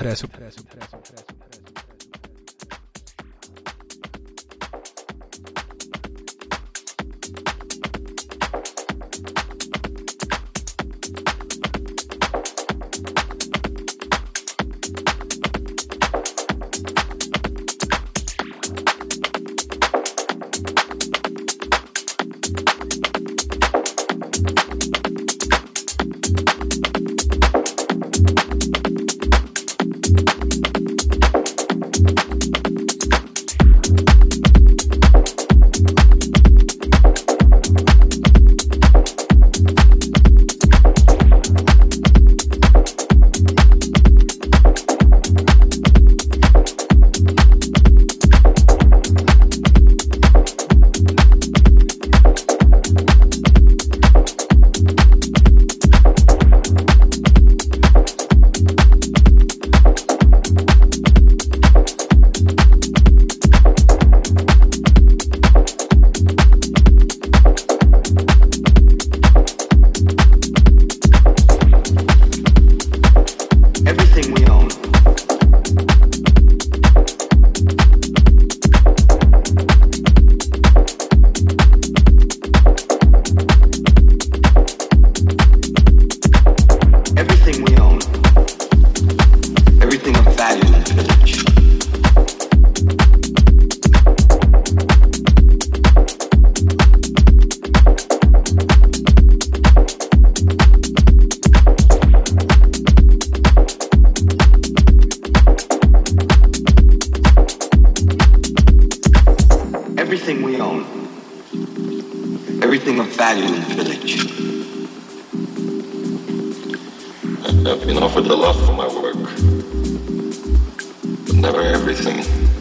Impresso. Impresso. Impresso. Impresso. Everything of value in the village. I've been offered a lot for my work, but never everything.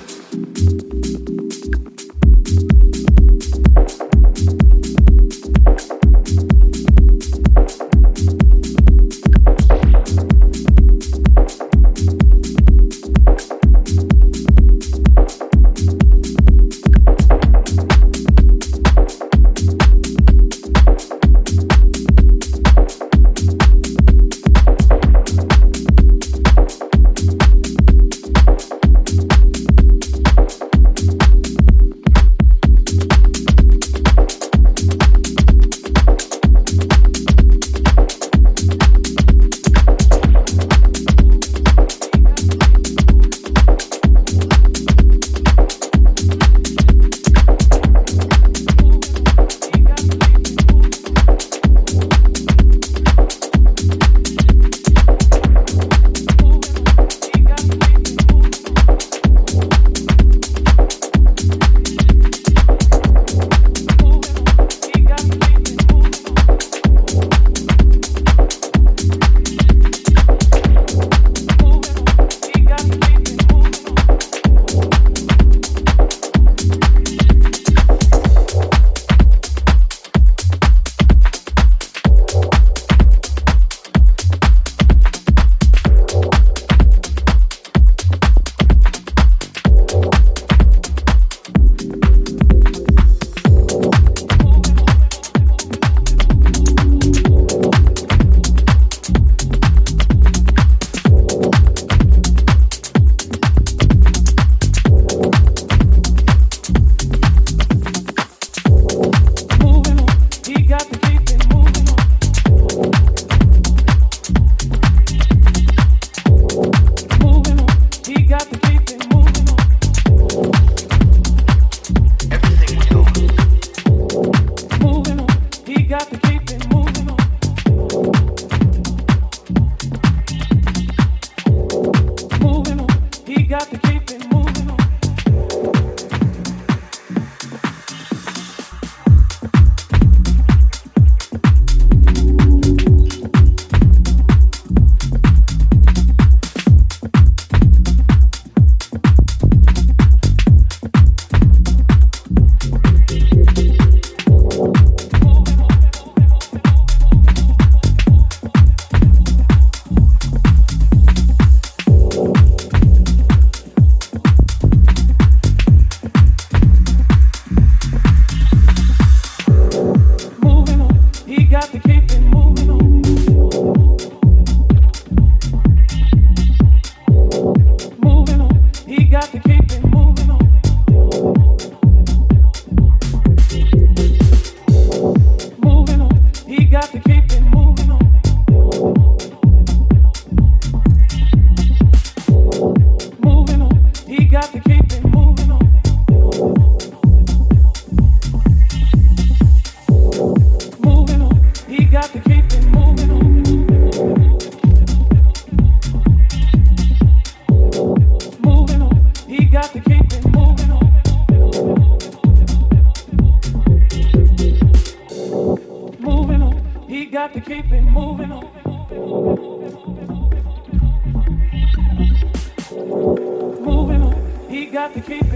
got to keep it moving on. Moving on. He got to keep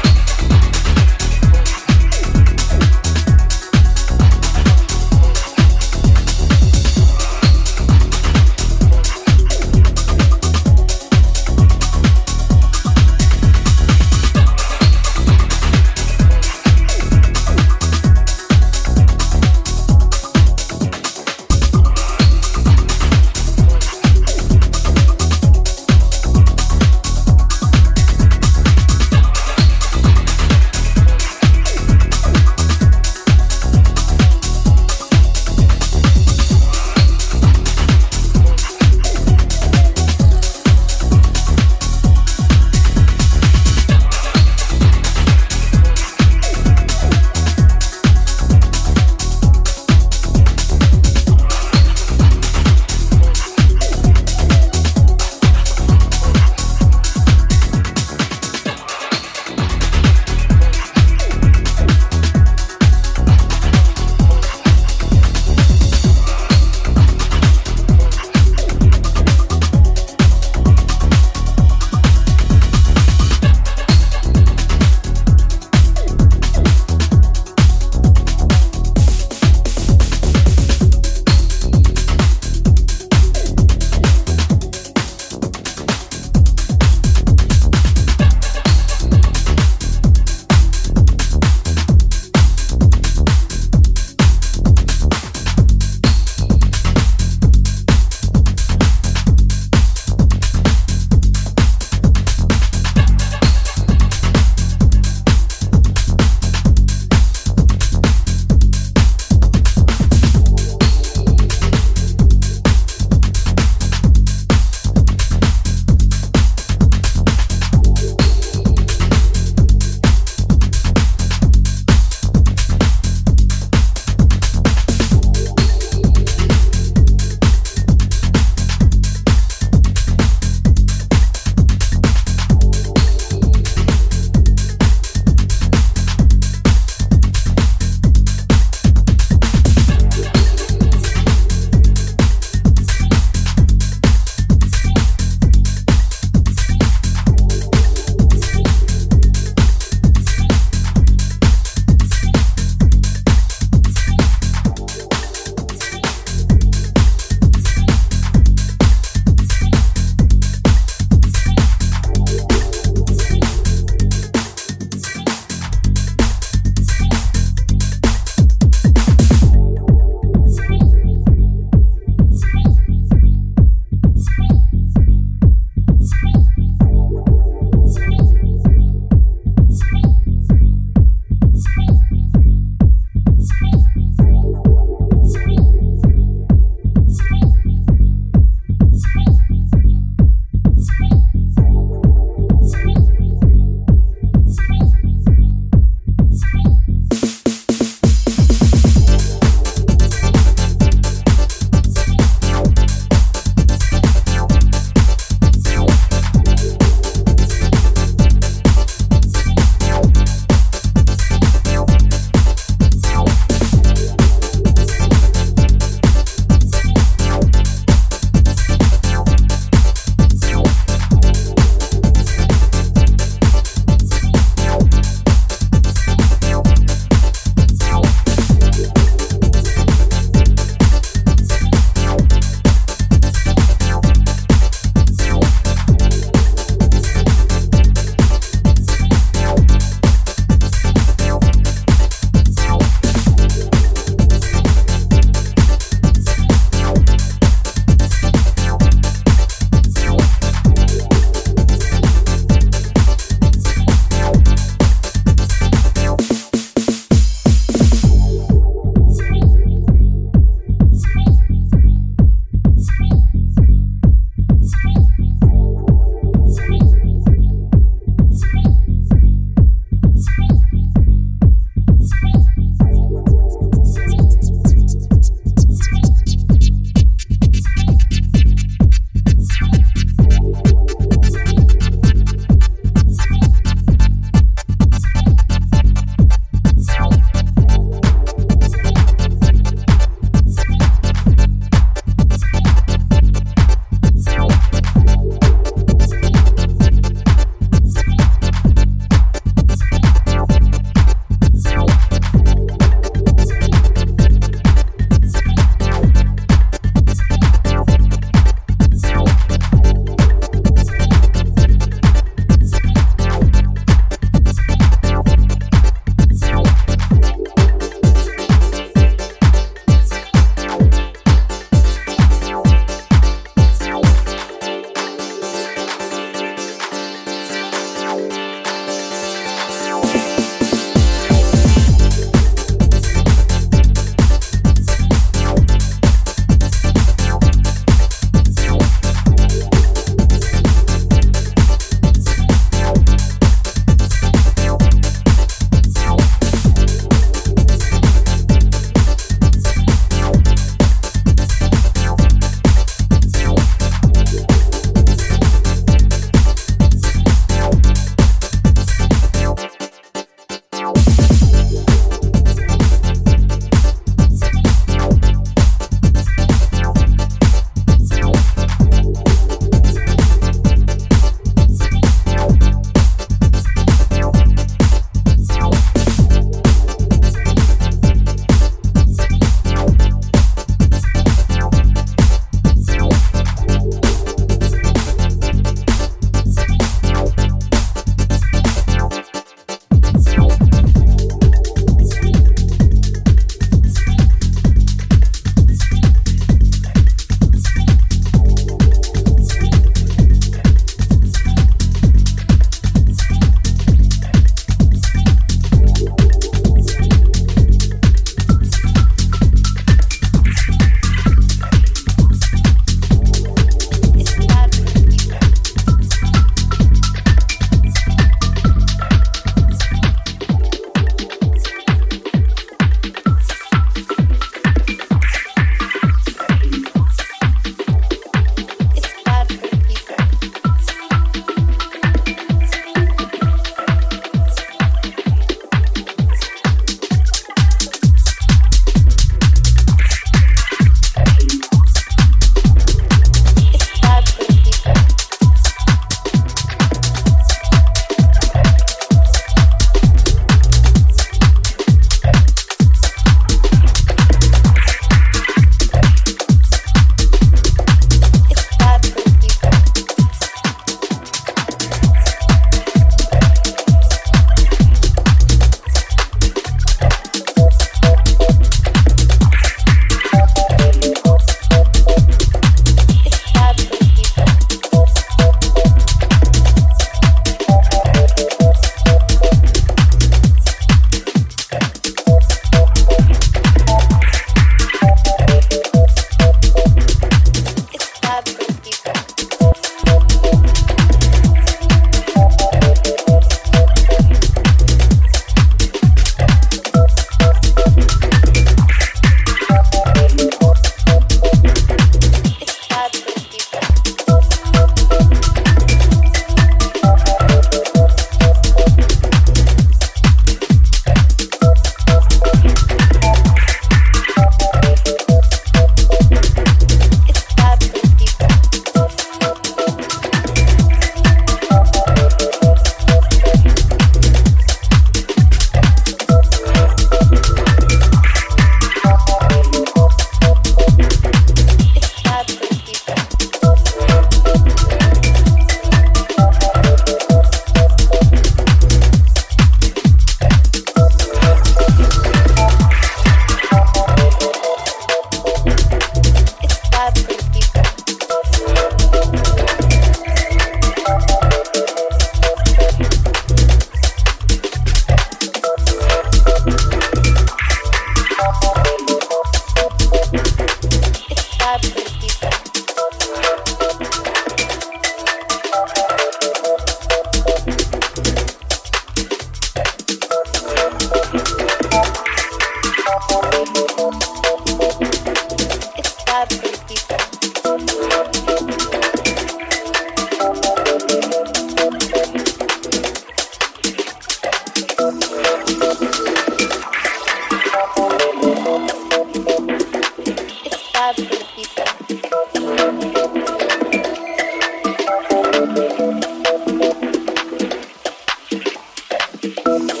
It's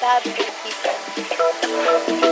bad for.